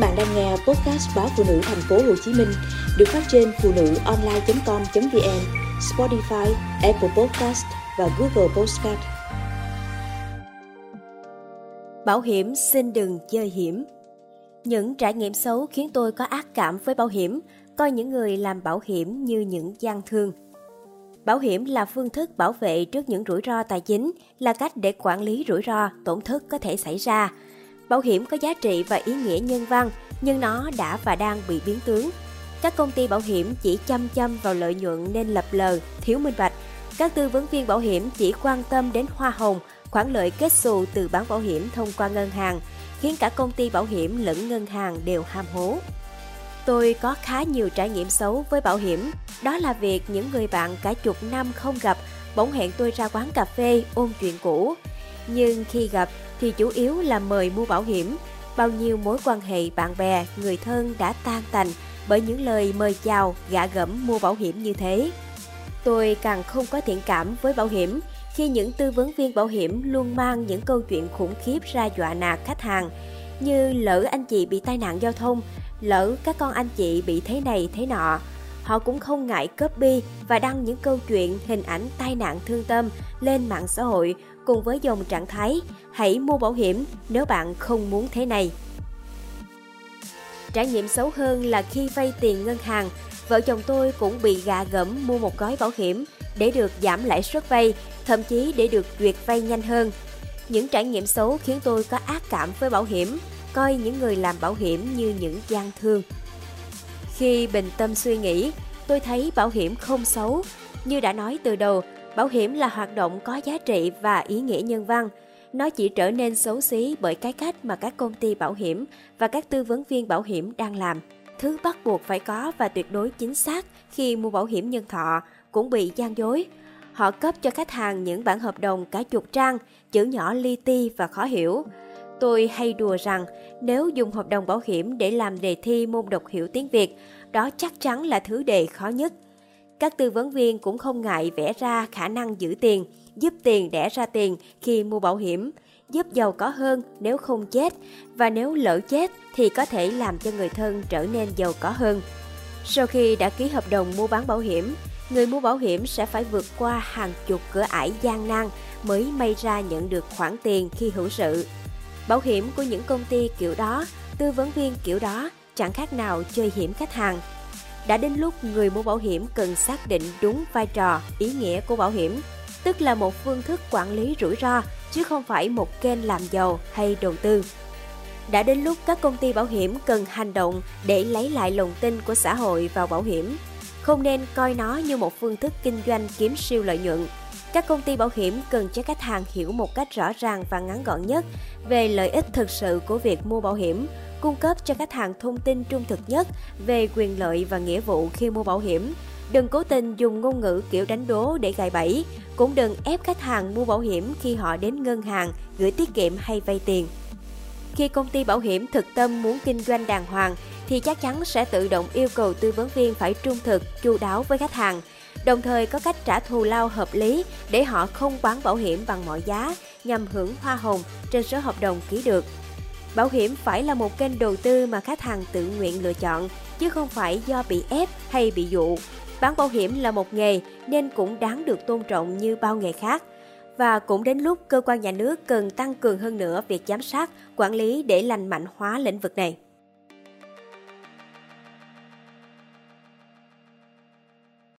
bạn đang nghe podcast báo phụ nữ thành phố Hồ Chí Minh được phát trên phụ nữ online.com.vn, Spotify, Apple Podcast và Google Podcast. Bảo hiểm xin đừng chơi hiểm. Những trải nghiệm xấu khiến tôi có ác cảm với bảo hiểm, coi những người làm bảo hiểm như những gian thương. Bảo hiểm là phương thức bảo vệ trước những rủi ro tài chính, là cách để quản lý rủi ro, tổn thất có thể xảy ra. Bảo hiểm có giá trị và ý nghĩa nhân văn, nhưng nó đã và đang bị biến tướng. Các công ty bảo hiểm chỉ chăm chăm vào lợi nhuận nên lập lờ, thiếu minh bạch. Các tư vấn viên bảo hiểm chỉ quan tâm đến hoa hồng, khoản lợi kết xù từ bán bảo hiểm thông qua ngân hàng, khiến cả công ty bảo hiểm lẫn ngân hàng đều ham hố. Tôi có khá nhiều trải nghiệm xấu với bảo hiểm. Đó là việc những người bạn cả chục năm không gặp bỗng hẹn tôi ra quán cà phê ôn chuyện cũ. Nhưng khi gặp thì chủ yếu là mời mua bảo hiểm. Bao nhiêu mối quan hệ bạn bè, người thân đã tan tành bởi những lời mời chào, gạ gẫm mua bảo hiểm như thế. Tôi càng không có thiện cảm với bảo hiểm khi những tư vấn viên bảo hiểm luôn mang những câu chuyện khủng khiếp ra dọa nạt khách hàng như lỡ anh chị bị tai nạn giao thông, lỡ các con anh chị bị thế này thế nọ. Họ cũng không ngại copy và đăng những câu chuyện, hình ảnh tai nạn thương tâm lên mạng xã hội cùng với dòng trạng thái hãy mua bảo hiểm nếu bạn không muốn thế này. Trải nghiệm xấu hơn là khi vay tiền ngân hàng, vợ chồng tôi cũng bị gạ gẫm mua một gói bảo hiểm để được giảm lãi suất vay, thậm chí để được duyệt vay nhanh hơn. Những trải nghiệm xấu khiến tôi có ác cảm với bảo hiểm, coi những người làm bảo hiểm như những gian thương. Khi bình tâm suy nghĩ, tôi thấy bảo hiểm không xấu. Như đã nói từ đầu, bảo hiểm là hoạt động có giá trị và ý nghĩa nhân văn. Nó chỉ trở nên xấu xí bởi cái cách mà các công ty bảo hiểm và các tư vấn viên bảo hiểm đang làm. Thứ bắt buộc phải có và tuyệt đối chính xác khi mua bảo hiểm nhân thọ cũng bị gian dối. Họ cấp cho khách hàng những bản hợp đồng cả chục trang, chữ nhỏ li ti và khó hiểu. Tôi hay đùa rằng nếu dùng hợp đồng bảo hiểm để làm đề thi môn đọc hiểu tiếng Việt, đó chắc chắn là thứ đề khó nhất. Các tư vấn viên cũng không ngại vẽ ra khả năng giữ tiền, giúp tiền đẻ ra tiền khi mua bảo hiểm, giúp giàu có hơn nếu không chết và nếu lỡ chết thì có thể làm cho người thân trở nên giàu có hơn. Sau khi đã ký hợp đồng mua bán bảo hiểm, người mua bảo hiểm sẽ phải vượt qua hàng chục cửa ải gian nan mới may ra nhận được khoản tiền khi hữu sự. Bảo hiểm của những công ty kiểu đó, tư vấn viên kiểu đó chẳng khác nào chơi hiểm khách hàng. Đã đến lúc người mua bảo hiểm cần xác định đúng vai trò, ý nghĩa của bảo hiểm, tức là một phương thức quản lý rủi ro chứ không phải một kênh làm giàu hay đầu tư. Đã đến lúc các công ty bảo hiểm cần hành động để lấy lại lòng tin của xã hội vào bảo hiểm, không nên coi nó như một phương thức kinh doanh kiếm siêu lợi nhuận. Các công ty bảo hiểm cần cho khách hàng hiểu một cách rõ ràng và ngắn gọn nhất về lợi ích thực sự của việc mua bảo hiểm, cung cấp cho khách hàng thông tin trung thực nhất về quyền lợi và nghĩa vụ khi mua bảo hiểm. Đừng cố tình dùng ngôn ngữ kiểu đánh đố để gài bẫy, cũng đừng ép khách hàng mua bảo hiểm khi họ đến ngân hàng, gửi tiết kiệm hay vay tiền. Khi công ty bảo hiểm thực tâm muốn kinh doanh đàng hoàng thì chắc chắn sẽ tự động yêu cầu tư vấn viên phải trung thực, chu đáo với khách hàng, đồng thời có cách trả thù lao hợp lý để họ không bán bảo hiểm bằng mọi giá nhằm hưởng hoa hồng trên số hợp đồng ký được. Bảo hiểm phải là một kênh đầu tư mà khách hàng tự nguyện lựa chọn, chứ không phải do bị ép hay bị dụ. Bán bảo hiểm là một nghề nên cũng đáng được tôn trọng như bao nghề khác. Và cũng đến lúc cơ quan nhà nước cần tăng cường hơn nữa việc giám sát, quản lý để lành mạnh hóa lĩnh vực này.